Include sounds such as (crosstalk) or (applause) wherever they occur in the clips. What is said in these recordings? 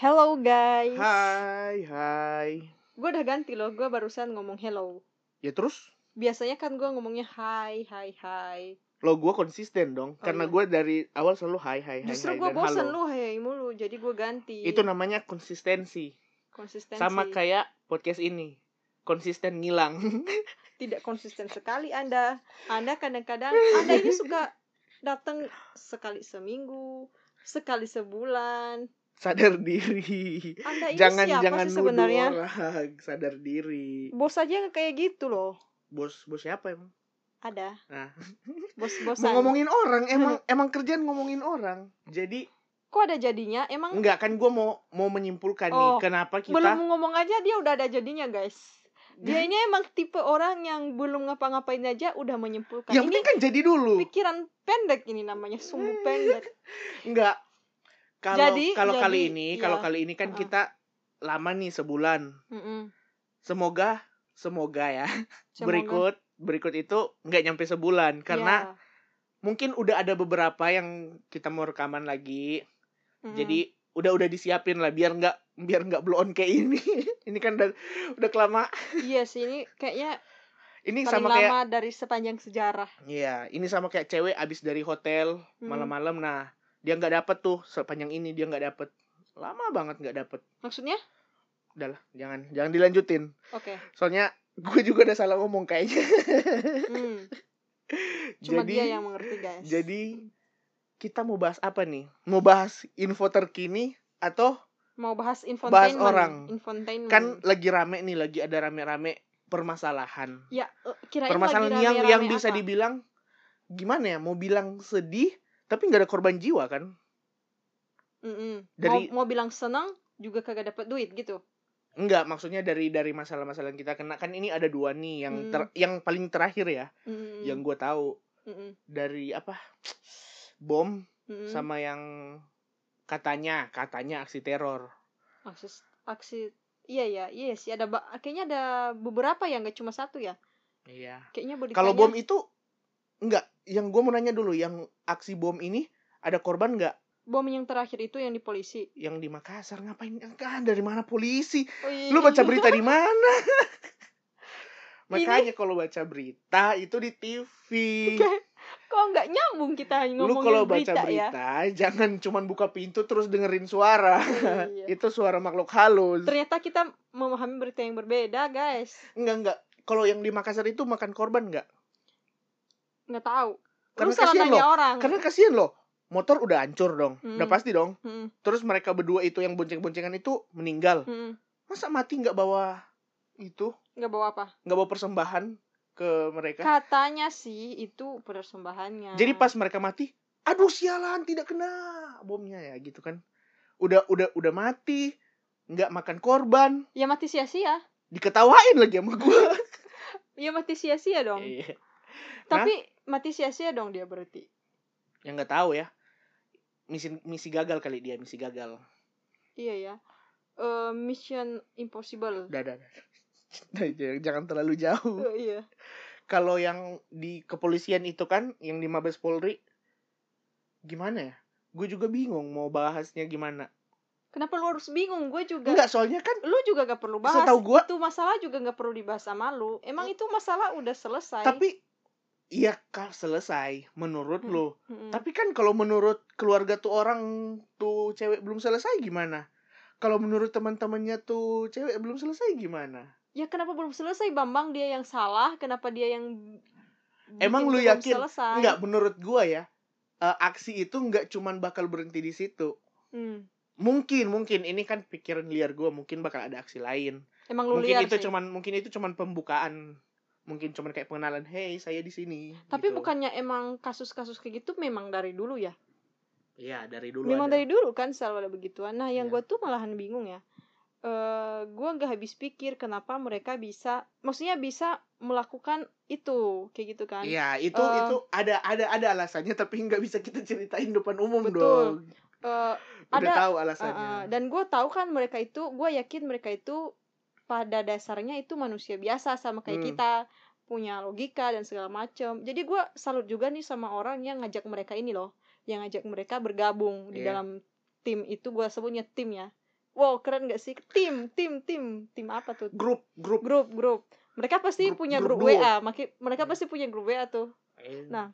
Hello guys. Hai, hai. Gue udah ganti loh. Gue barusan ngomong hello. Ya terus Biasanya kan gue ngomongnya hai, hai, hai. lo gue konsisten dong, Oh, karena iya. gue dari awal selalu hai, hai, hai, Justru gue bosen halo. lu hai mulu. Jadi gue ganti. Itu namanya konsistensi. konsistensi. Sama kayak podcast ini, konsisten ngilang. (laughs) Tidak konsisten sekali Anda. Anda kadang-kadang Anda ini suka datang sekali seminggu, sekali sebulan. Sadar diri. Anda ini jangan siapa jangan sih sebenarnya? orang. (laughs) Sadar diri. Bos aja kayak gitu loh. Bos bos siapa emang? Ada. Nah, Bos-bosan. mau ngomongin orang, emang emang kerjaan ngomongin orang. Jadi Kok ada jadinya? Emang enggak kan gue mau mau menyimpulkan Oh, nih kenapa kita belum ngomong aja dia udah ada jadinya guys dia ini emang tipe orang yang belum ngapa-ngapain aja udah menyimpulkan yang ini penting kan jadi dulu. pikiran pendek ini namanya sumbu (laughs) pendek Enggak. Kalau Jadi- kalau jadi, kali ini, ya. kalau kali ini kan Uh-uh. kita lama nih sebulan. Mm-mm. Semoga semoga ya (laughs) Semoga- berikut berikut itu nggak nyampe sebulan karena Ya. mungkin udah ada beberapa yang kita mau rekaman lagi. Mm-mm. Jadi udah udah disiapin lah biar nggak biar nggak blow on kayak ini. (laughs) ini kan udah udah kelama. iya sih ini kayaknya Ini paling sama lama kayak dari sepanjang sejarah Iya, ini sama kayak cewek abis dari hotel Hmm. malam-malam. Nah, dia nggak dapet tuh sepanjang ini dia nggak dapet. Lama banget nggak dapet. maksudnya Udahlah, jangan jangan dilanjutin. oke Soalnya gue juga udah salah ngomong kayaknya. Hmm, (laughs) cuma jadi dia yang mengerti guys jadi kita mau bahas apa nih? Mau bahas info terkini atau mau bahas infotainment orang. infotainment kan lagi rame nih, lagi ada rame-rame permasalahan. ya eh, kirain permasalahan lagi yang rame-rame yang bisa apa? dibilang gimana ya? Mau bilang sedih tapi nggak ada korban jiwa kan? Mm-mm. Dari- mau, mau bilang senang juga kagak dapat duit gitu Enggak, maksudnya dari dari masalah-masalah yang kita kena kan ini ada dua nih yang Hmm. ter- yang paling terakhir ya, Mm-mm. yang gue tahu Mm-mm. dari apa? Bom Mm-mm. sama yang katanya katanya aksi teror. aksi aksi iya ya iya sih ada kayaknya ada beberapa ya nggak cuma satu ya Iya. kayaknya Kalau bom itu enggak, yang gue mau nanya dulu, yang aksi bom ini ada korban nggak? bom yang terakhir itu yang di polisi Yang di Makassar ngapain? Kan dari mana polisi? oh, iya. Lu baca berita di mana? (laughs) Makanya kalau baca berita itu di TV. kok nggak nyambung kita Lu ngomongin kalau baca berita, ya berita, jangan cuman buka pintu terus dengerin suara. Iya. (laughs) itu suara makhluk halus. ternyata kita memahami berita yang berbeda guys Enggak enggak. Kalau yang di Makassar itu makan korban enggak? Nggak tahu Karena kasihan nanya orang Karena kasihan loh. Motor udah hancur dong. Hmm. Udah pasti dong. Mm, Terus mereka berdua itu yang bonceng-boncengan itu meninggal. mm. Masa mati nggak bawa itu? nggak bawa apa Nggak bawa persembahan ke mereka? katanya sih itu persembahannya Jadi pas mereka mati, aduh sialan tidak kena bomnya ya gitu kan. Udah udah udah mati, nggak makan korban, ya mati sia-sia diketawain lagi sama gua. (laughs) ya mati sia-sia dong Iya. tapi mati sia-sia dong dia berarti Yang nggak tahu ya. Misi misi gagal kali dia, misi gagal. Iya ya. Eh, Mission Impossible. Udah. (laughs) Jangan- terlalu jauh. Eh, iya. Kalau yang di kepolisian itu kan, yang di Mabes Polri, gimana ya? Gue juga bingung mau bahasnya gimana. Kenapa lu harus bingung? Gue juga. Enggak, soalnya kan Lu juga gak perlu bahas. setahu gue, Itu masalah juga gak perlu dibahas sama lu. Emang itu masalah udah selesai. tapi iya kah selesai menurut Hmm. lo. Mm-mm. Tapi kan kalau menurut keluarga tuh orang tuh cewek belum selesai gimana? Kalau menurut teman-temannya tuh cewek belum selesai gimana? Ya kenapa belum selesai Bambang dia yang salah? Kenapa dia yang Emang lu yakin? Selesai? Enggak, menurut gua ya, eh, aksi itu enggak cuman bakal berhenti di situ. Hmm. Mungkin, mungkin ini kan pikiran liar gua, mungkin bakal ada aksi lain. Emang lu mungkin liar itu sih. cuman mungkin itu cuman pembukaan. Mungkin cuman kayak pengenalan, "Hey, saya di sini." Tapi gitu. bukannya emang kasus-kasus kayak gitu memang dari dulu ya? Iya, dari dulu Memang ada. dari dulu kan selalu ada begituan. Nah, yang Iya. gue tuh malahan bingung ya. Eh, gue nggak habis pikir kenapa mereka bisa, maksudnya bisa melakukan itu, kayak gitu kan? Iya, itu Eh, itu ada ada ada alasannya tapi nggak bisa kita ceritain depan umum Betul. dong. Eh, Udah ada- tahu alasannya. eh, dan gue tahu kan mereka itu, gue yakin mereka itu pada dasarnya itu manusia biasa sama kayak Hmm. kita punya logika dan segala macam. Jadi gue salut juga nih sama orang yang ngajak mereka ini loh, yang ngajak mereka bergabung di Iya. dalam tim itu gue sebutnya tim ya. Wow keren gak sih? Tim tim tim tim apa tuh? Grup grup. Grup grup. Mereka pasti Grup- punya grup grup. WA maki mereka pasti punya grup WA tuh. Nah,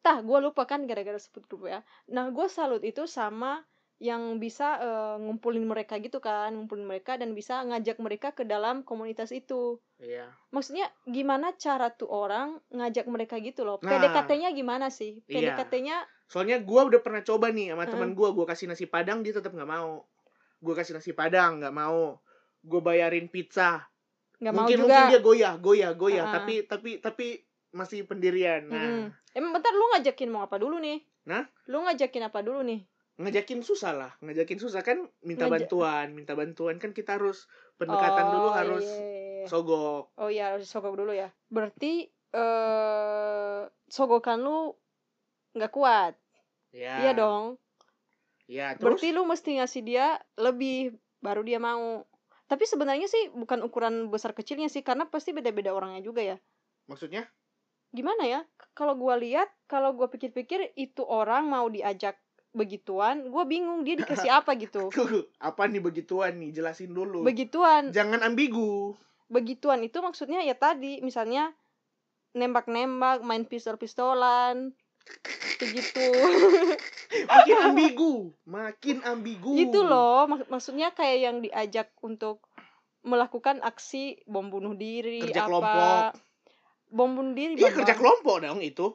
tah gue lupa kan gara-gara sebut grup WA nah gue salut itu sama yang bisa eh, ngumpulin mereka gitu kan ngumpulin mereka dan bisa ngajak mereka ke dalam komunitas itu iya maksudnya gimana cara tuh orang ngajak mereka gitu loh Nah. PDKT-nya gimana sih Iya. PDKT-nya soalnya gua udah pernah coba nih sama Heeh. teman gua gua kasih nasi padang dia tetap nggak mau gua kasih nasi padang nggak mau gua bayarin pizza mau mungkin juga mungkin dia goyah goyah goyah Heeh. tapi tapi tapi masih pendirian nah Mm-mm. Emang bentar lu ngajakin mau apa dulu nih? Nah? Lu ngajakin apa dulu nih? Ngajakin susah lah ngajakin susah kan minta Ngajak- bantuan minta bantuan kan kita harus pendekatan dulu Oh, harus iya, iya, iya. sogok Oh iya harus sogok dulu ya. Berarti eh sogokan lu nggak kuat. ya Iya dong. ya terus Berarti lu mesti ngasih dia lebih baru dia mau. Tapi sebenarnya sih bukan ukuran besar kecilnya sih karena pasti beda-beda orangnya juga ya. maksudnya Gimana ya? Kalau gua lihat, kalau gua pikir-pikir itu orang mau diajak begituan, gua bingung dia dikasih (laughs) apa gitu. apa nih begituan nih jelasin dulu Begituan. jangan ambigu begituan itu maksudnya ya tadi misalnya nembak-nembak main pistol-pistolan begitu (laughs) makin ambigu makin ambigu itu loh mak- maksudnya kayak yang diajak untuk melakukan aksi bom bunuh diri Kerja apa kelompok. bom bunuh diri Iya Bambang. kerja kelompok dong itu.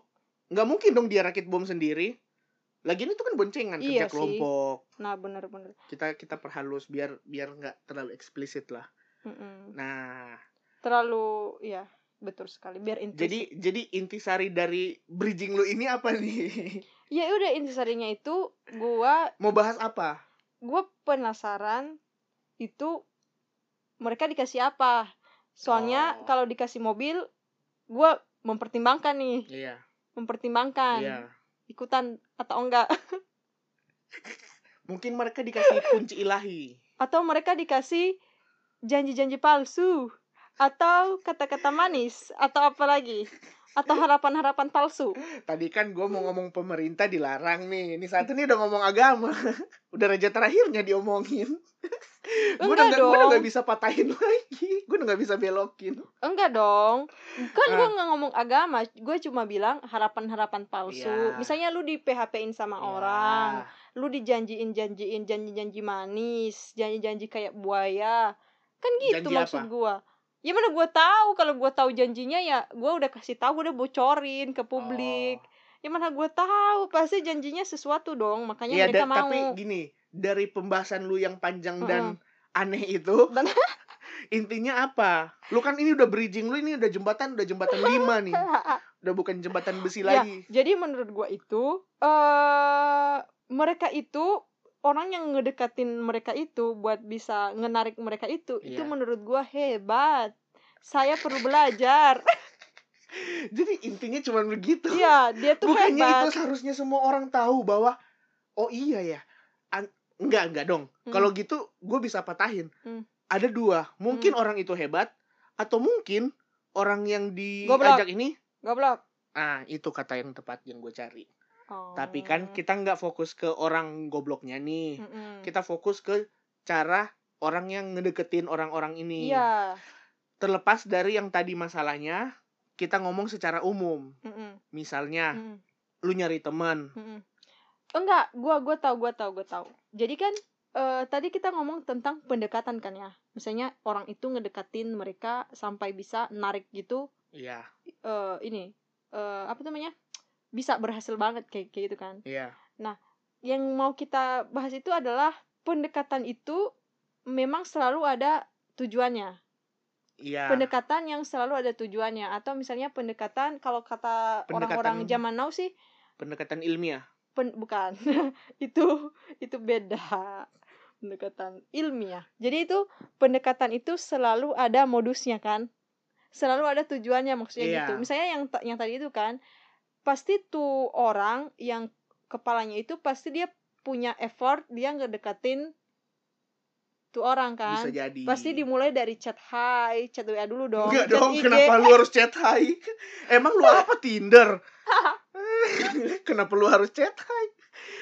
Nggak mungkin dong dia rakit bom sendiri. Lagian itu kan boncengan Iya kerja sih. kelompok. nah bener-bener Kita kita perhalus biar biar nggak terlalu eksplisit lah. Mm-mm. Nah, terlalu ya betul sekali biar inti jadi jadi intisari dari bridging lu ini apa nih? (laughs) ya udah intisarinya itu gua Mau bahas apa? gue penasaran itu mereka dikasih apa soalnya Oh. kalau dikasih mobil gue mempertimbangkan nih Iya. mempertimbangkan Iya. Ikutan atau enggak (laughs) Mungkin mereka dikasih kunci ilahi. atau mereka dikasih janji-janji palsu atau kata-kata manis atau apa lagi atau harapan-harapan palsu Tadi kan gue mau ngomong pemerintah dilarang nih. Ini satu nih udah ngomong agama. (laughs) udah raja terakhirnya diomongin. gue udah gua udah bisa patahin (laughs) lagi. Gue udah nggak bisa belokin. enggak dong kan Ah. gue nggak ngomong agama gue cuma bilang harapan-harapan palsu Iya. misalnya lu di PHP-in sama orang lu dijanjiin janjiin janji-janji manis janji-janji kayak buaya kan gitu Janji maksud apa? Ya mana gua tahu kalau gua tahu janjinya ya gua udah kasih tahu gua udah bocorin ke publik Oh. ya mana gua tahu pasti janjinya sesuatu dong makanya Iya, mereka mau tapi gini, dari pembahasan lu yang panjang dan aneh itu, Dan- (laughs) intinya apa? Lu kan ini udah bridging lu ini udah jembatan, udah jembatan lima nih. (laughs) Udah bukan jembatan besi Ya, lagi. jadi menurut gua itu eh mereka itu orang yang ngedekatin mereka itu buat bisa ngenarik mereka itu itu Iya. menurut gua hebat saya perlu belajar (laughs) Jadi intinya cuma begitu. Iya, dia tuh Bukannya hebat. itu seharusnya semua orang tahu bahwa oh iya ya. An- enggak, enggak dong. Hmm. Kalau gitu gue bisa patahin. Hmm. Ada dua, mungkin orang itu hebat atau mungkin orang yang Goblok. diajak ini Goblok. ah itu kata yang tepat yang gue cari. Oh. Tapi kan kita nggak fokus ke orang gobloknya nih. Mm-mm. Kita fokus ke cara orang yang ngedeketin orang-orang ini. Iya. Terlepas dari yang tadi masalahnya, kita ngomong secara umum. Mm-mm. Misalnya, Mm-mm. lu nyari teman. Mm-mm. Enggak, gua gua tahu, gua tahu, gua tahu. Jadi kan eh, tadi kita ngomong tentang pendekatan kan ya. Misalnya orang itu ngedekatin mereka sampai bisa narik gitu Iya, eh ini eh apa namanya? Bisa berhasil banget kayak kayak gitu kan. iya. Yang mau kita bahas itu adalah pendekatan itu memang selalu ada tujuannya. Iya. pendekatan yang selalu ada tujuannya atau misalnya pendekatan kalau kata orang-orang zaman now sih Pendekatan ilmiah. pen- bukan (laughs) itu itu beda pendekatan ilmiah jadi itu pendekatan itu selalu ada modusnya kan selalu ada tujuannya maksudnya Iya. gitu misalnya yang yang tadi itu kan pasti tuh orang yang kepalanya itu pasti dia punya effort dia ngedekatin tuh orang kan Bisa jadi. pasti dimulai dari chat hi chat WA dulu dong Enggak chat dong, IG. kenapa lu harus chat hi? Emang lu apa Tinder? (laughs) (laughs) kenapa lu harus chat hi?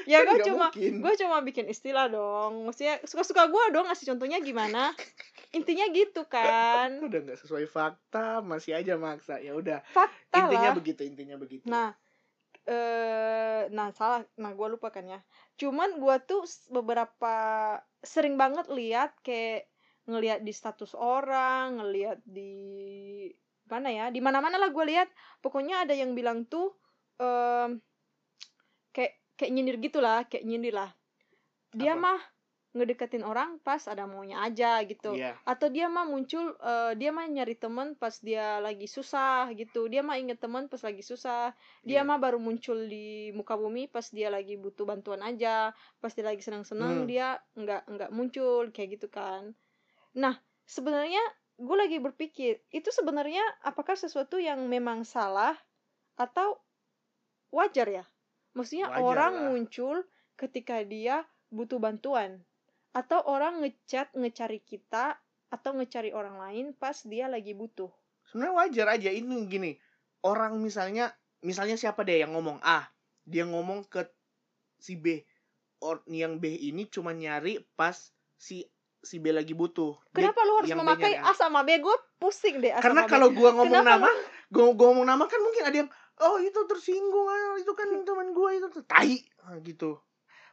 (laughs) ya gue cuma gue cuma bikin istilah dong. Maksudnya suka-suka gue dong ngasih contohnya gimana. Intinya gitu kan. (laughs) Udah nggak sesuai fakta masih aja maksa. Ya udah. Fakta intinya lah. begitu intinya begitu. Nah eh nah salah. Nah gue lupa kan ya. Cuman gue tuh beberapa sering banget lihat kayak ngelihat di status orang ngelihat di mana ya di mana mana lah gue lihat. Pokoknya ada yang bilang tuh em, kayak nyindir gitulah kayak nyindir lah dia Apa? mah ngedeketin orang pas ada maunya aja gitu Iya. atau dia mah muncul eh, dia mah nyari temen pas dia lagi susah gitu dia mah inget temen pas lagi susah dia Iya. mah baru muncul di muka bumi pas dia lagi butuh bantuan aja pas dia lagi senang-senang Hmm. dia nggak nggak muncul kayak gitu kan nah sebenarnya gue lagi berpikir itu sebenarnya apakah sesuatu yang memang salah atau wajar ya maksudnya Wajar orang lah. muncul ketika dia butuh bantuan atau orang ngechat ngecari kita atau ngecari orang lain pas dia lagi butuh sebenarnya wajar aja ini gini orang misalnya misalnya siapa deh yang ngomong A dia ngomong ke si B or yang B ini cuma nyari pas si si B lagi butuh Dia- kenapa lu harus memakai A. A sama B gue pusing deh A karena sama B. kalau gua ngomong Kenapa nama gua, gua ngomong nama kan mungkin ada yang oh itu tersinggung ah, itu kan (laughs) teman gua itu tai Ah, gitu.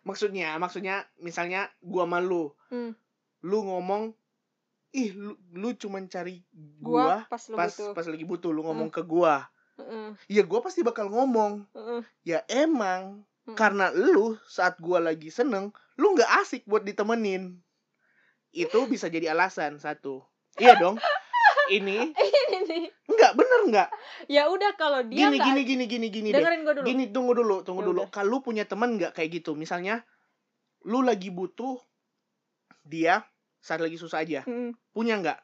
Maksudnya maksudnya misalnya gua malu Hmm. lu ngomong ih lu, lu cuman cari gua gua, pas lu pas butuh. pas lagi butuh lu ngomong ke gua. Heeh, ya gua pasti bakal ngomong. Heeh, ya emang heeh. karena lu saat gua lagi seneng lu nggak asik buat ditemenin. Itu bisa jadi alasan satu. Iya dong. (laughs) Ini ini nih nggak? Bener nggak ya udah kalau dia gini nggak gini gini gini gini deh. Dengerin gue dulu. Gini tunggu dulu tunggu Ya dulu. kalau punya teman nggak kayak gitu? Misalnya lu lagi butuh dia saat lagi susah aja. Mm, punya nggak?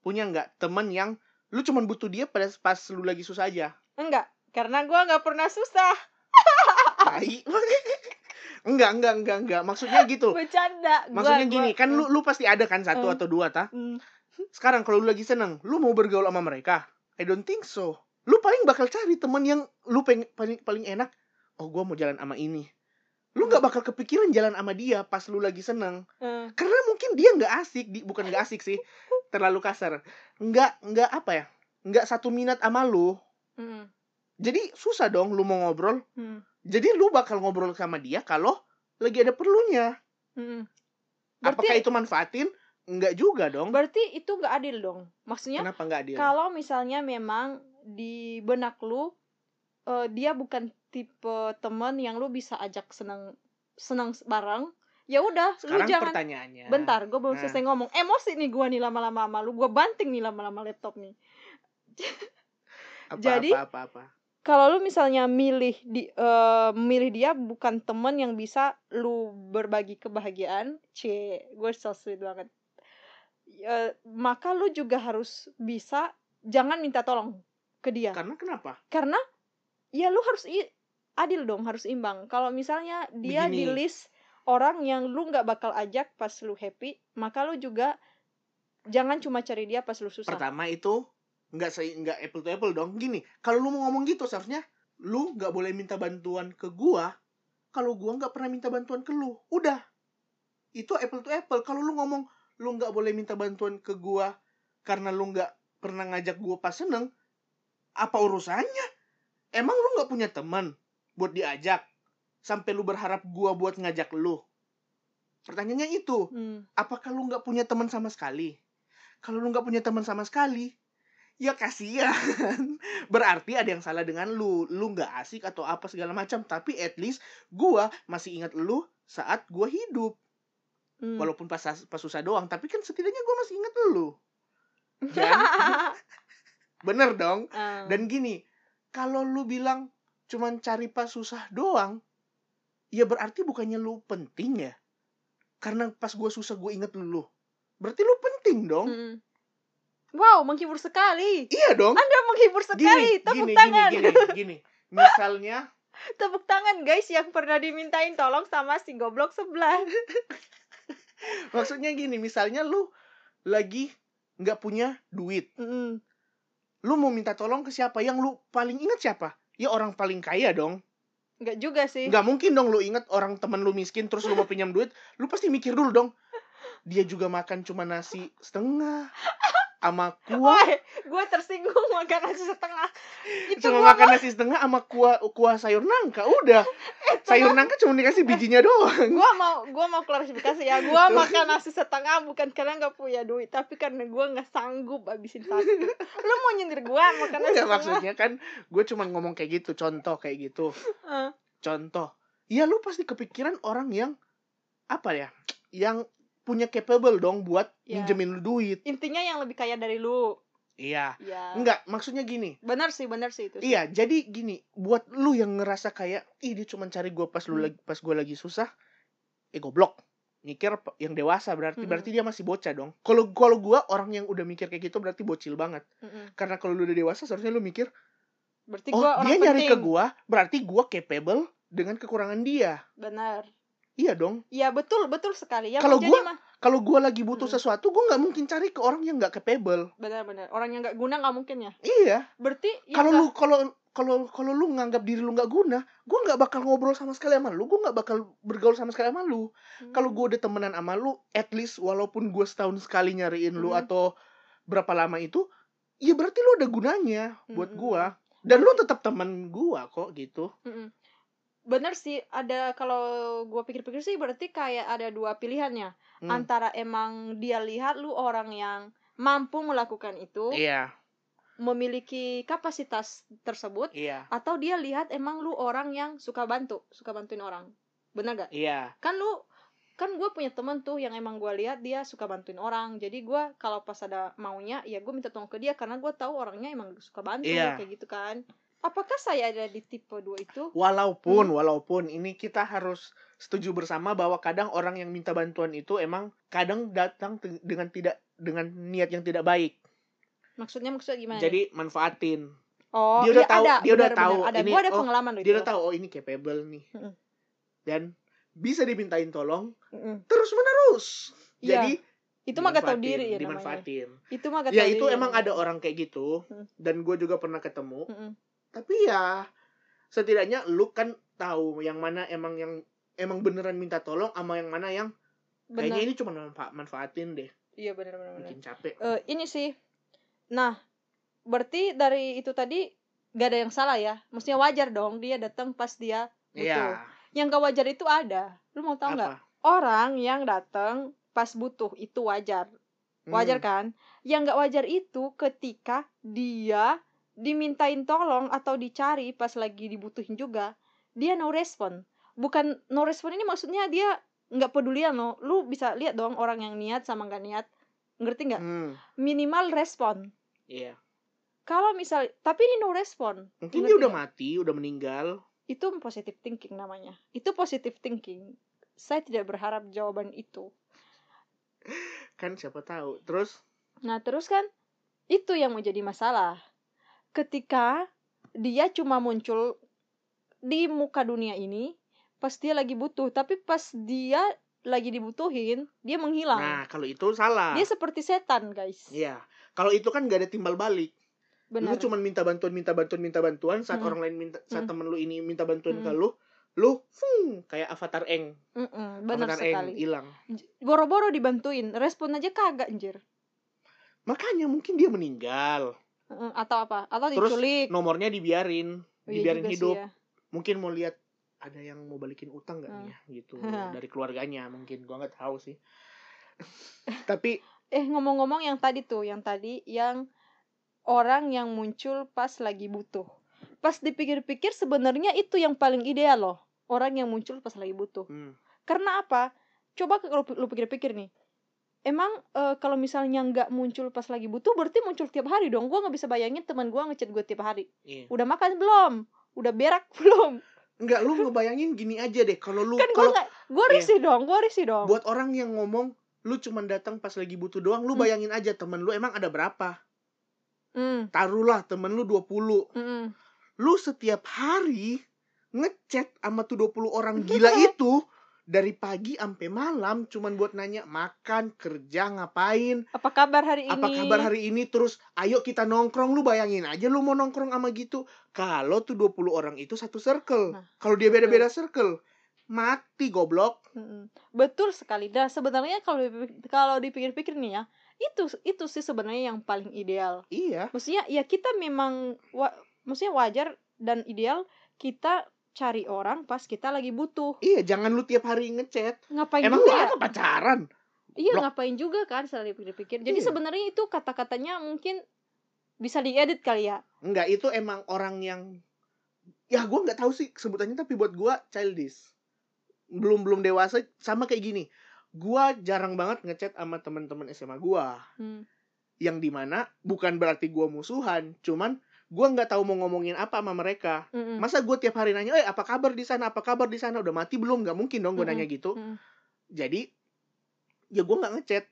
Punya nggak teman yang lu cuman butuh dia pada pas lu lagi susah aja? Enggak karena gua nggak pernah susah. Tai. (laughs) Enggak enggak enggak enggak maksudnya gitu. Bercanda Gua- maksudnya gua- gini kan lu lu pasti ada kan satu Hmm. atau dua ta? Mm, sekarang kalau lu lagi seneng lu mau bergaul sama mereka I don't think so. Lu paling bakal cari teman yang lu pengen paling paling enak oh gua mau jalan sama ini. Lu nggak bakal kepikiran jalan sama dia pas lu lagi seneng. Eh, karena mungkin dia nggak asik di, bukan nggak asik sih (laughs) terlalu kasar. Nggak nggak apa ya nggak satu minat sama lu. Mm, jadi susah dong lu mau ngobrol. Mm, jadi lu bakal ngobrol sama dia kalau lagi ada perlunya. Mm. apakah Berarti- itu manfaatin nggak juga dong. Berarti itu nggak adil dong. Maksudnya kenapa nggak dia kalau misalnya memang di benak lu eh, dia bukan tipe teman yang lu bisa ajak senang senang bareng ya udah lu jangan pertanyaannya. Bentar gue belum Nah. selesai ngomong. Emosi nih gue nih lama-lama sama lu. Gue banting nih lama-lama laptop nih. (laughs) Apa, jadi- apa apa apa? kalau lu misalnya milih di eh, milih dia bukan temen yang bisa lu berbagi kebahagiaan c gue so sweet banget Eh, maka lu juga harus bisa jangan minta tolong ke dia. Karena kenapa? Karena ya lu harus i- adil dong harus imbang. Kalau misalnya dia di Begini. list orang yang lu nggak bakal ajak pas lu happy maka lu juga jangan cuma cari dia pas lu susah. Pertama itu nggak nggak apple to apple dong. Gini kalau lu mau ngomong gitu seharusnya lu nggak boleh minta bantuan ke gua kalau gua nggak pernah minta bantuan ke lu. Udah. Itu apple to apple kalau lu ngomong lu nggak boleh minta bantuan ke gua karena lu nggak pernah ngajak gua pas seneng apa urusannya emang lu nggak punya teman buat diajak sampai lu berharap gua buat ngajak lu pertanyaannya itu Hmm. apakah lu nggak punya teman sama sekali? Kalau lu nggak punya teman sama sekali, ya kasihan. (laughs) Berarti ada yang salah dengan lu. Lu nggak asik atau apa segala macam. Tapi at least gua masih ingat lu saat gua hidup. Hmm. Walaupun pas pas susah doang. Tapi kan setidaknya gua masih ingat lu. Dan (laughs) bener dong. Ah. Dan gini, kalau lu bilang cuman cari pas susah doang, ya berarti bukannya lu penting ya? Karena pas gua susah gue inget lu. Berarti lu penting dong. Mm. Wow, menghibur sekali. Iya dong. Anda menghibur sekali. Gini, Tepuk gini, tangan. gini, gini, gini. Misalnya, (laughs) Tepuk tangan guys yang pernah dimintain tolong sama si goblok sebelah. (laughs) maksudnya gini, misalnya lu lagi nggak punya duit. Mm. Lu mau minta tolong ke siapa? Yang lu paling ingat siapa? Ya orang paling kaya dong. Enggak juga sih. Nggak mungkin dong lu inget orang temen lu miskin terus lu mau pinjam duit, lu pasti mikir dulu dong. Dia juga makan cuma nasi setengah sama kuah, gue tersinggung makan nasi setengah. Itu cuma gua makan nasi setengah sama kuah kuah sayur nangka. Udah. (laughs) Sayur nangka cuma dikasih bijinya doang. gua mau gua mau klarifikasi ya gua makan nasi setengah bukan karena nggak punya duit tapi karena gua nggak sanggup habisin satu lu mau nyindir gua makan nasi setengah maksudnya kan gue cuma ngomong kayak gitu, contoh kayak gitu. Eh, Contoh. Ya lu pasti kepikiran orang yang apa ya? Yang punya capable dong buat Ya. minjemin lu duit. intinya yang lebih kaya dari lu Iya. ya Enggak, maksudnya gini. benar sih benar sih itu sih. Iya, jadi gini, buat lu yang ngerasa kayak, ih dia cuma cari gue pas lu Hmm. lagi pas gue lagi susah, eh goblok. Mikir yang dewasa berarti Mm-mm. berarti dia masih bocah dong. Kalau kalau gua orang yang udah mikir kayak gitu berarti bocil banget. Mm-mm. Karena kalau lu udah dewasa seharusnya lu mikir, berarti oh gua orang dia nyari ke penting. gua, berarti gua capable dengan kekurangan dia. benar Iya dong. Iya betul betul sekali ya Kalau mah Kalau gua lagi butuh Mm. sesuatu, gua nggak mungkin cari ke orang yang nggak capable. benar-benar orang yang nggak guna nggak mungkin ya Iya. berarti ya Kalau lu kalau kalau kalau lu nganggap diri lu nggak guna, gua nggak bakal ngobrol sama sekali sama lu, gua nggak bakal bergaul sama sekali sama lu. Hmm. kalau gue udah temenan sama lu, at least walaupun gue setahun sekali nyariin lu Hmm. atau berapa lama itu, ya berarti lu ada gunanya buat Mm-mm. gua dan lu tetap teman gua kok gitu. Mm-mm. Bener sih ada kalau gua pikir-pikir sih berarti kayak ada dua pilihannya. Hmm. antara emang dia lihat lu orang yang mampu melakukan itu Iya, memiliki kapasitas tersebut iya, atau dia lihat emang lu orang yang suka bantu suka bantuin orang. Bener gak iya, kan lu kan gue punya temen tuh yang emang gue lihat dia suka bantuin orang. Jadi gua kalau pas ada maunya ya gue minta tolong ke dia karena gue tahu orangnya emang suka bantu Iya. kayak gitu kan apakah saya ada di tipe dua itu Walaupun, Hmm. walaupun ini kita harus setuju bersama bahwa kadang orang yang minta bantuan itu emang kadang datang dengan tidak dengan niat yang tidak baik. maksudnya maksudnya gimana? Jadi manfaatin. oh dia udah iya, tahu- ada dia udah tahu ada ini, ada oh, pengalaman loh Dia itu udah tahu oh ini capable nih. Mm-mm. Dan bisa dimintain tolong Mm-mm. terus menerus. Iya, Jadi itu mah gak dimanfaatin, diri ya namanya dimanfaatin. itu mah gak Ya tahu itu diri emang namanya. ada orang kayak gitu Hmm. dan gue juga pernah ketemu. Mm-mm. Tapi ya setidaknya lu kan tahu yang mana emang yang emang beneran minta tolong sama yang mana yang kayaknya benar ini cuma manfa- manfaatin deh, iya benar benar bikin capek. Eh, ini sih. Nah berarti dari itu tadi gak ada yang salah ya. Maksudnya wajar dong dia datang pas dia butuh. Iya. yang gak wajar itu ada. Lu mau tahu nggak? Orang yang datang pas butuh itu wajar. Wajar Hmm. kan? Yang nggak wajar itu ketika dia dimintain tolong atau dicari pas lagi dibutuhin juga dia no respon. Bukan no respon ini maksudnya dia nggak pedulian no. Lu bisa lihat dong orang yang niat sama nggak niat ngerti nggak? Hmm, minimal respon. Iya. kalau misal tapi ini no respon. Mungkin Ngerti dia udah mati, udah meninggal. itu positive thinking namanya. Itu positive thinking. Saya tidak berharap jawaban itu. Kan siapa tahu. Terus? Nah, terus kan itu yang menjadi masalah. Ketika dia cuma muncul di muka dunia ini pas dia lagi butuh, tapi pas dia lagi dibutuhin, dia menghilang. nah, kalau itu salah. dia seperti setan, guys. Iya. Kalau itu kan gak ada timbal balik. Benar. Lu cuma minta bantuan, minta bantuan, minta bantuan saat Mm. orang lain minta saat Mm. temen lu ini minta bantuan ke Mm. lu, lu fung, kayak avatar eng. Mm-mm, benar avatar eng sekali. hilang. J- Boro-boro dibantuin, respon aja kagak anjir. Makanya mungkin dia meninggal. Atau apa? Atau Terus diculik. Nomornya dibiarin, Oh, iya dibiarin hidup. ya. Mungkin mau lihat ada yang mau balikin utang gak nih Hmm. ya gitu Hah. (laughs) dari keluarganya mungkin gua nggak tahu sih. (laughs) Tapi Eh ngomong-ngomong yang tadi tuh, yang tadi yang orang yang muncul pas lagi butuh. Pas dipikir-pikir sebenarnya itu yang paling ideal loh. Orang yang muncul pas lagi butuh. hmm, Karena apa? Coba kalau lu pikir-pikir nih. Emang eh, kalau misalnya nggak muncul pas lagi butuh, berarti muncul tiap hari dong. Gua nggak bisa bayangin teman gua ngechat gue tiap hari. iya. Udah makan belum? Udah berak (laughs) belum? Enggak lu ngebayangin gini aja deh kalau lu Kan nggak, gua Iya. risih dong, gua risih dong. buat orang yang ngomong lu cuman datang pas lagi butuh doang, lu Hmm. bayangin aja temen lu emang ada berapa? Hmm, Taruhlah temen lu 20. mm, mm. Lu setiap hari ngechat sama tuh 20 orang gila itu dari pagi sampai malam cuman buat nanya makan kerja ngapain? Apa kabar hari ini? apa kabar hari ini? Terus ayo kita nongkrong lu bayangin aja lu mau nongkrong sama gitu. Kalau tuh 20 orang itu satu circle. Nah, kalau dia beda-beda circle mati goblok. Betul sekali. Dah sebenarnya kalau kalau dipikir-pikir nih ya itu itu sih sebenarnya yang paling ideal. Iya. Maksudnya ya kita memang wa, maksudnya wajar dan ideal kita cari orang pas kita lagi butuh iya jangan lu tiap hari ngechat ngapain emang lu juga ya apa pacaran iya Blok. ngapain juga kan setelah dipikir-pikir jadi Iya. sebenarnya itu kata-katanya mungkin bisa diedit kali ya Enggak, itu emang orang yang ya gua nggak tahu sih sebutannya tapi buat gua childish. Belum belum dewasa sama kayak gini. Gua jarang banget ngechat sama teman-teman SMA gua Hmm. yang di mana bukan berarti gua musuhan, cuman gua nggak tahu mau ngomongin apa sama mereka. Mm-mm. Masa gua tiap hari nanya, "Eh, apa kabar di sana? Apa kabar di sana? Udah mati belum?" nggak mungkin dong gua Mm-mm. nanya gitu. Mm-mm. Jadi ya gua nggak ngechat.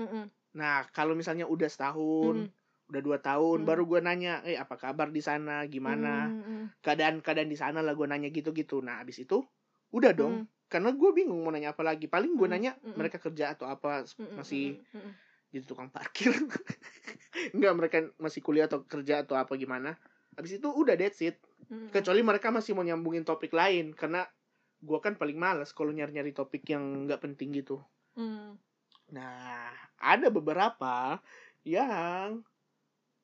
Mm-mm. Nah, kalau misalnya udah setahun, udah dua tahun, Mm. baru gua nanya, "Eh, apa kabar di sana? Gimana?" Mm-mm. keadaan-keadaan di sana lah gue nanya gitu-gitu nah abis itu udah dong Mm. karena gue bingung mau nanya apa lagi paling gue Mm, nanya mm, mm. mereka kerja atau apa Mm-mm. masih Mm-mm. Jadi tukang parkir. (laughs) Nggak mereka masih kuliah atau kerja atau apa gimana. Abis itu udah that's it. Mm-mm. kecuali mereka masih mau nyambungin topik lain karena gue kan paling males kalau nyari-nyari topik yang nggak penting gitu. Mm. nah ada beberapa yang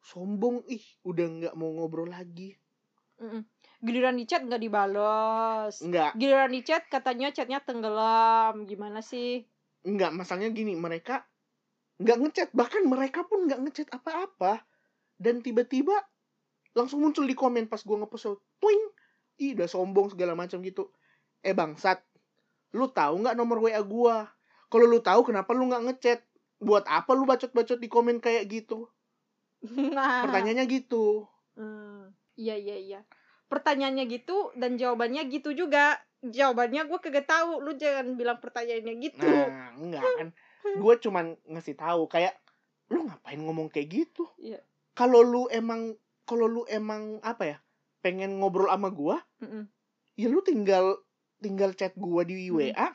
sombong. Ih udah nggak mau ngobrol lagi. Mm-mm. giliran di chat nggak dibalas nggak. Giliran di chat katanya chatnya tenggelam. Gimana sih? Enggak, masalahnya gini, mereka nggak ngechat, bahkan mereka pun nggak ngechat apa-apa. Dan tiba-tiba langsung muncul di komen pas gua ngepost, twing, ih udah sombong segala macam gitu. Eh bangsat, lu tahu nggak nomor WA gua? Kalau lu tahu kenapa lu nggak ngechat? Buat apa lu bacot-bacot di komen kayak gitu? nah Pertanyaannya gitu. Hmm, iya iya iya pertanyaannya gitu dan jawabannya gitu juga jawabannya gue kagak tahu lu jangan bilang pertanyaannya gitu Nah, enggak kan. Gue cuman ngasih tahu kayak lu ngapain ngomong kayak gitu? Iya. Kalau lu emang kalau lu emang apa ya? Pengen ngobrol sama gua, Mm-mm. ya lu tinggal tinggal chat gua di Mm. WA.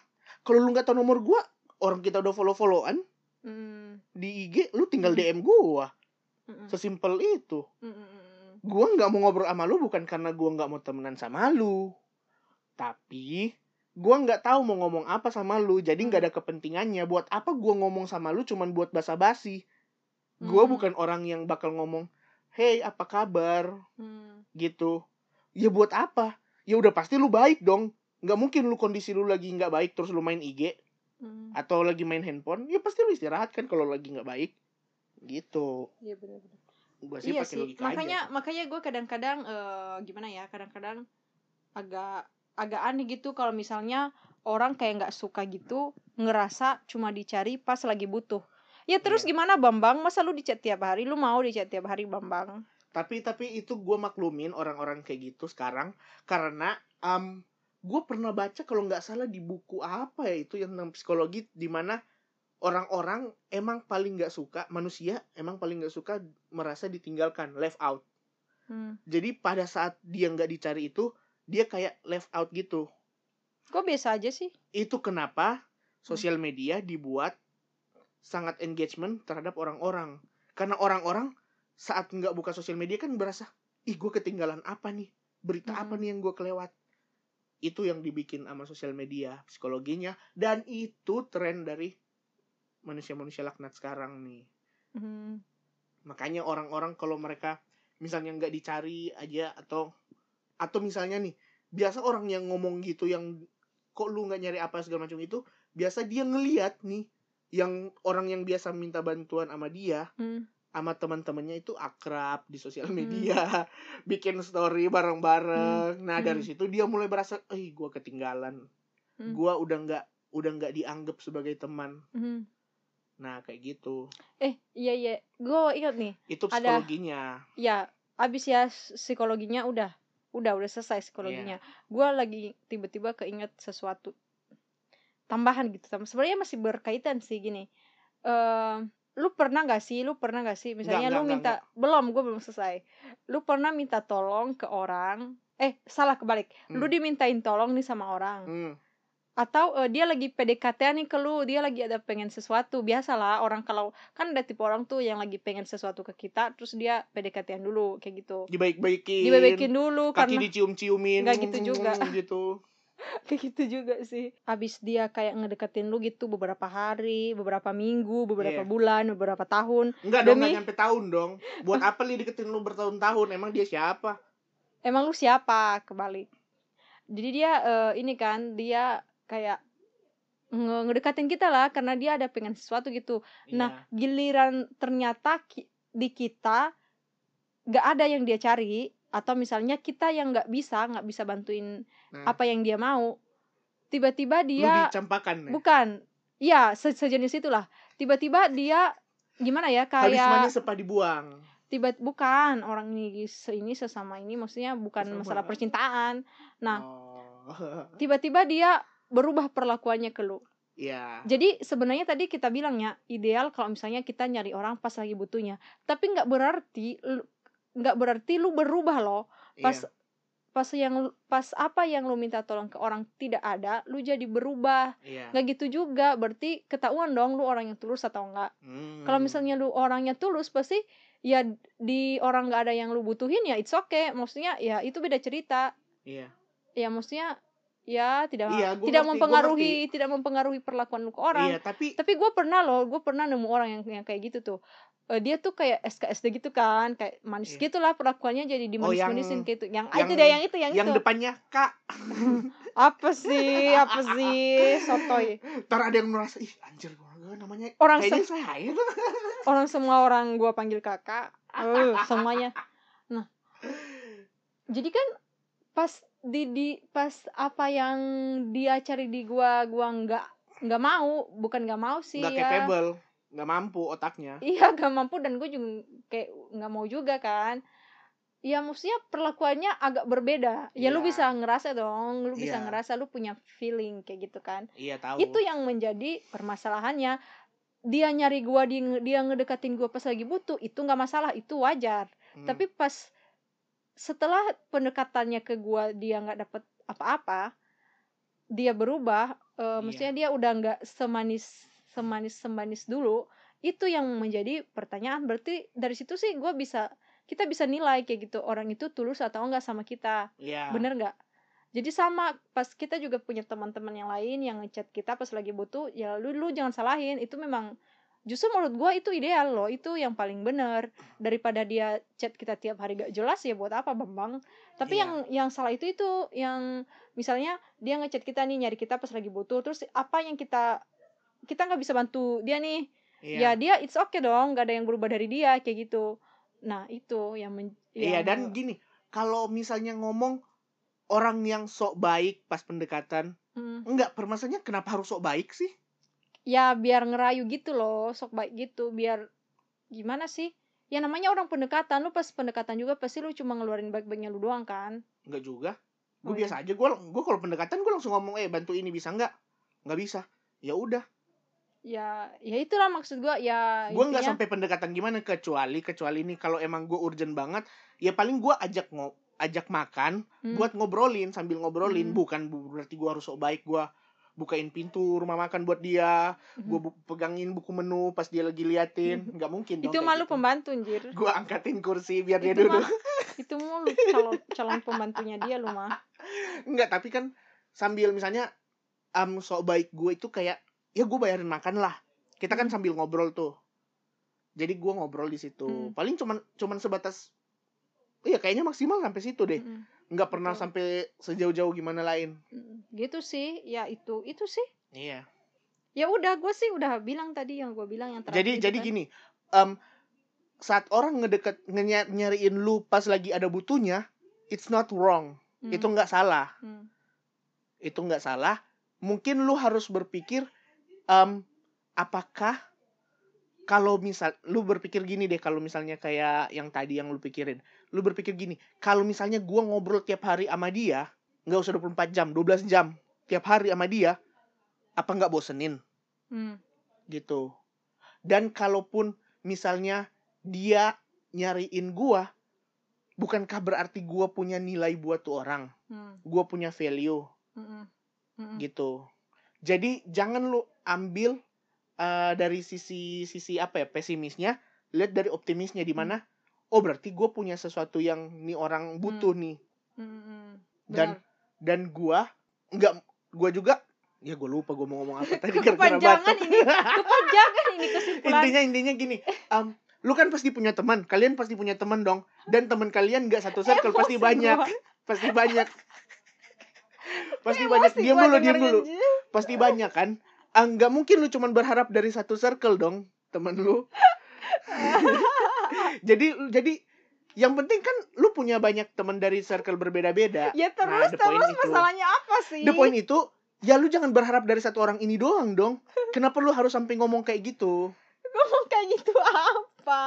Kalau lu nggak tahu nomor gua, orang kita udah follow-followan Mm, di IG, lu tinggal Mm. DM gua. mm-mm, Sesimpel itu. mm-mm. Gua nggak mau ngobrol sama lu bukan karena gua nggak mau temenan sama lu. Tapi gua nggak tahu mau ngomong apa sama lu, jadi nggak Hmm. ada kepentingannya. Buat apa gua ngomong sama lu cuman buat basa-basi? Gua Hmm. bukan orang yang bakal ngomong, "Hey, apa kabar?" Hmm, gitu. Ya buat apa? Ya udah pasti lu baik dong. Nggak mungkin lu kondisi lu lagi nggak baik terus lu main IG hmm. atau lagi main handphone. Ya pasti lu istirahat kan kalau lagi nggak baik. Gitu. iya benar-benar sih iya pakai logika makanya aja. makanya gue kadang-kadang eh, gimana ya kadang-kadang agak agak aneh gitu kalau misalnya orang kayak nggak suka gitu ngerasa cuma dicari pas lagi butuh. Ya terus Iya. gimana Bambang? Masa lu dicat tiap hari? Lu mau dicat tiap hari Bambang? Tapi tapi itu gua maklumin orang-orang kayak gitu sekarang karena um, gue pernah baca kalau nggak salah di buku apa ya itu yang tentang psikologi di mana orang-orang emang paling nggak suka manusia emang paling nggak suka merasa ditinggalkan left out. Hmm. jadi pada saat dia nggak dicari itu dia kayak left out gitu. Kok biasa aja sih? Itu kenapa sosial media dibuat sangat engagement terhadap orang-orang. Karena orang-orang saat nggak buka sosial media kan berasa ih gue ketinggalan apa nih? Berita apa Mm-mm. nih yang gue kelewat? Itu yang dibikin sama sosial media psikologinya. Dan itu tren dari manusia-manusia laknat sekarang nih. Hmm. makanya orang-orang kalau mereka misalnya nggak dicari aja atau atau misalnya nih biasa orang yang ngomong gitu yang kok lu nggak nyari apa segala macam itu biasa dia ngeliat nih yang orang yang biasa minta bantuan sama dia Hmm. sama teman-temannya itu akrab di sosial Hmm. media (laughs) bikin story bareng-bareng nah dari Hmm. situ dia mulai berasa eh gua ketinggalan Hmm. gua udah nggak udah nggak dianggap sebagai teman Hmm. nah kayak gitu eh iya iya gue ingat nih itu Ada- psikologinya ya abis ya psikologinya udah udah udah selesai psikologinya. Gue lagi tiba-tiba keinget sesuatu tambahan gitu sama sebenarnya masih berkaitan sih gini. Eh lu pernah gak sih lu pernah gak sih misalnya Enggak, lu enggak, minta belum gue belum selesai. Lu pernah minta tolong ke orang eh salah kebalik. Lu Hmm. dimintain tolong nih sama orang. Hmm. Atau uh, dia lagi PDKT nih ke lu dia lagi ada pengen sesuatu biasalah orang kalau kan ada tipe orang tuh yang lagi pengen sesuatu ke kita terus dia PDKT dulu kayak gitu dibaik-baikin dibaik-baikin dulu kaki karena dicium-ciumin nggak gitu juga. gitu (laughs) kayak gitu juga sih habis dia kayak ngedeketin lu gitu beberapa hari beberapa minggu beberapa Iya. bulan beberapa tahun Enggak dong, nggak nyampe tahun dong. Buat apa li deketin lu bertahun-tahun? Emang dia siapa? emang lu siapa kebalik jadi dia eh, ini kan dia kayak nge- ngedekatin kita lah karena dia ada pengen sesuatu gitu Nah, Iya. giliran ternyata ki- di kita nggak ada yang dia cari atau misalnya kita yang nggak bisa nggak bisa bantuin Nah, apa yang dia mau tiba-tiba lu dia dicampakan ya? bukan ya se- sejenis itulah tiba-tiba dia gimana ya Habis kayak manis sepa dibuang. tiba bukan orang ini ini sesama ini maksudnya bukan Sesama. masalah percintaan Nah. Oh. (laughs) tiba-tiba dia berubah perlakuannya ke lu Iya. Jadi sebenarnya tadi kita bilangnya ideal kalau misalnya kita nyari orang pas lagi butuhnya. Tapi nggak berarti nggak berarti lu berubah loh. Pas Iya. pas yang pas apa yang lu minta tolong ke orang tidak ada, lu jadi berubah. Iya. Nggak gitu juga. Berarti ketahuan dong lu orang yang tulus atau enggak. Hmm. Kalau misalnya lu orangnya tulus pasti ya di orang nggak ada yang lu butuhin ya it's okay. Maksudnya ya itu beda cerita. Iya. Ya maksudnya ya tidak Iya, tidak ngerti, mempengaruhi tidak mempengaruhi perlakuan ke orang. Iya, tapi tapi gue pernah loh gue pernah nemu orang yang yang kayak gitu tuh. Eh, dia tuh kayak SKSD gitu kan kayak manis Iya. gitulah perlakuannya jadi dimanis manisin yang- gitu. Yang, yang- itu deh yang itu yang, yang itu. depannya Kak, (laughs) apa sih apa sih? Sotoy. Ntar ada yang merasa ih anjir gua namanya. Orang kayaknya saya (laughs) orang semua orang gue panggil kakak. Eh, semuanya. Nah jadi kan pas di di pas apa yang dia cari di gua gua nggak nggak mau bukan nggak mau sih Nggak ya capable, nggak mampu otaknya. (laughs) iya gak mampu dan gue juga kayak nggak mau juga kan ya maksudnya perlakuannya agak berbeda ya lu Iya. bisa ngerasa dong lu bisa Iya. ngerasa lu punya feeling kayak gitu kan Iya tahu. itu yang menjadi permasalahannya dia nyari gua dia, dia ngedekatin gua pas lagi butuh itu nggak masalah itu wajar Hmm. tapi pas setelah pendekatannya ke gua dia nggak dapet apa-apa dia berubah eh, Iya. maksudnya dia udah nggak semanis semanis semanis dulu itu yang menjadi pertanyaan berarti dari situ sih gua bisa kita bisa nilai kayak gitu orang itu tulus atau enggak sama kita Iya. bener nggak jadi sama pas kita juga punya teman-teman yang lain yang ngechat kita pas lagi butuh ya lu lu jangan salahin itu memang justru menurut gua itu ideal loh itu yang paling bener daripada dia chat kita tiap hari gak jelas ya buat apa bambang tapi Iya. yang yang salah itu itu yang misalnya dia ngechat kita nih nyari kita pas lagi butuh terus apa yang kita kita nggak bisa bantu dia nih Iya. ya dia it's okay dong gak ada yang berubah dari dia kayak gitu nah itu yang men- Iya yang- dan gini, kalau misalnya ngomong orang yang sok baik pas pendekatan, Hmm. enggak permasalahannya kenapa harus sok baik sih? Ya biar ngerayu gitu loh sok baik gitu biar gimana sih ya namanya orang pendekatan lu pas pendekatan juga pasti lu cuma ngeluarin baik-baiknya lu doang kan Enggak juga. Gue Oh, biasa aja. Gue gue kalau pendekatan gue langsung ngomong, eh bantu ini bisa nggak? Nggak bisa. Ya udah. ya ya itulah maksud gua ya Gue nggak sampai pendekatan gimana kecuali kecuali ini kalau emang gue urgent banget, ya paling gue ajak ngo ajak makan Hmm. buat ngobrolin sambil ngobrolin Hmm. bukan bu- berarti gue harus sok baik gue bukain pintu rumah makan buat dia Mhm. gue pegangin buku menu pas dia lagi liatin nggak mungkin dong itu malu gitu. pembantu anjir gue angkatin kursi biar dia itu duduk mah (laughs) itu mulu calon calon pembantunya dia lu mah Enggak, tapi kan sambil misalnya am sok baik gue itu kayak ya gue bayarin makan lah. Kita kan Hmm. sambil ngobrol tuh. Jadi gue ngobrol di situ. Hmm. Paling cuman cuman sebatas Iya kayaknya maksimal sampai situ deh. Mm-mm. Nggak pernah Betul. sampai sejauh-jauh gimana lain. Gitu sih ya itu itu sih Iya. ya udah gue sih udah bilang tadi yang gue bilang yang terakhir Jadi itu jadi kan. gini, em saat orang ngedeket ngenya- nyariin lu pas lagi ada butuhnya, it's not wrong. Hmm. Itu nggak salah. Hmm. itu nggak salah mungkin lu harus berpikir em, apakah kalau misal lu berpikir gini deh kalau misalnya kayak yang tadi yang lu pikirin lu berpikir gini kalau misalnya gua ngobrol tiap hari sama dia nggak usah 24 jam 12 jam tiap hari sama dia apa nggak bosenin Hmm. gitu dan kalaupun misalnya dia nyariin gua bukankah berarti gua punya nilai buat tuh orang Hmm. gua punya value Mm-mm. Mm-mm. gitu Jadi jangan lu ambil uh, dari sisi sisi apa ya pesimisnya, lihat dari optimisnya di mana. Oh berarti gue punya sesuatu yang nih orang butuh Hmm. nih. Hmm, Dan benar. dan gue nggak gue juga ya gue lupa gue mau ngomong apa tadi gara-gara kepanjangan batuk. ini kepanjangan ini (laughs) kesimpulan intinya intinya gini um, lu kan pasti punya teman kalian pasti punya teman dong dan teman kalian nggak satu circle pasti Emosi banyak gua. pasti banyak (laughs) pasti Emosi banyak diam dulu diam dulu pasti banyak kan ah, nggak mungkin lu cuman berharap dari satu circle dong temen lu. (laughs) Jadi jadi yang penting kan lu punya banyak teman dari circle berbeda-beda. Ya Nah, terus point terus itu. masalahnya apa sih? The point itu ya lu jangan berharap dari satu orang ini doang dong. (laughs) Kenapa lu harus sampai ngomong kayak gitu? Ngomong kayak gitu apa?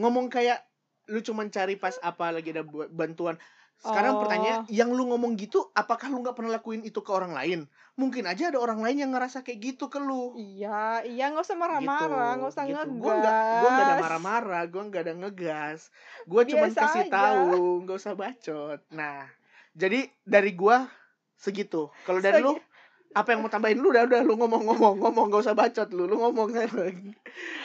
Ngomong kayak lu cuman cari pas apa lagi ada bantuan sekarang Oh. pertanyaan yang lu ngomong gitu apakah lu nggak pernah lakuin itu ke orang lain mungkin aja ada orang lain yang ngerasa kayak gitu ke lu iya iya nggak usah marah-marah nggak usah gitu. ngegas Gue nggak, gue nggak ada marah-marah, gue nggak ada ngegas. Gue cuma kasih aja. tahu, nggak usah bacot. Nah, jadi dari gue segitu. Kalau dari Segi- lu, apa yang mau tambahin lu udah udah lu ngomong-ngomong ngomong nggak usah bacot lu, lu ngomong sekarang.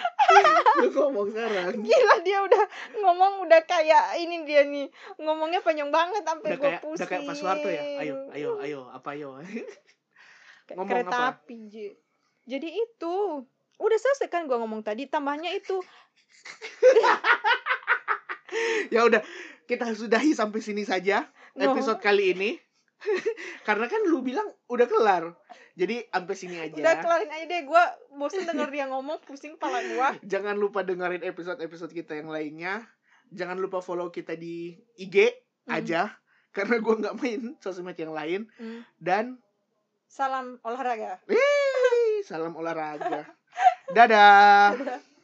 (laughs) lu ngomong sekarang. Gila dia udah ngomong udah kayak ini dia nih ngomongnya panjang banget sampai gue pusing. udah kayak Pak Soeharto ya. Ayo, ayo, ayo, apa ayo? Ngomong kereta apa? api Ji. Jadi itu udah selesai kan gue ngomong tadi tambahnya itu (laughs) ya udah, kita sudahi sampai sini saja No. episode kali ini. (laughs) Karena kan lu bilang udah kelar. Jadi sampai sini aja. udah kelarin aja deh gue bosen denger dia ngomong pusing kepala gue (laughs) Jangan lupa dengerin episode-episode kita yang lainnya. Jangan lupa follow kita di IG Hmm. aja. (laughs) Karena gue nggak main sosmed yang lain. Hmm. Dan salam olahraga wih, salam olahraga. Dadah. Dadah.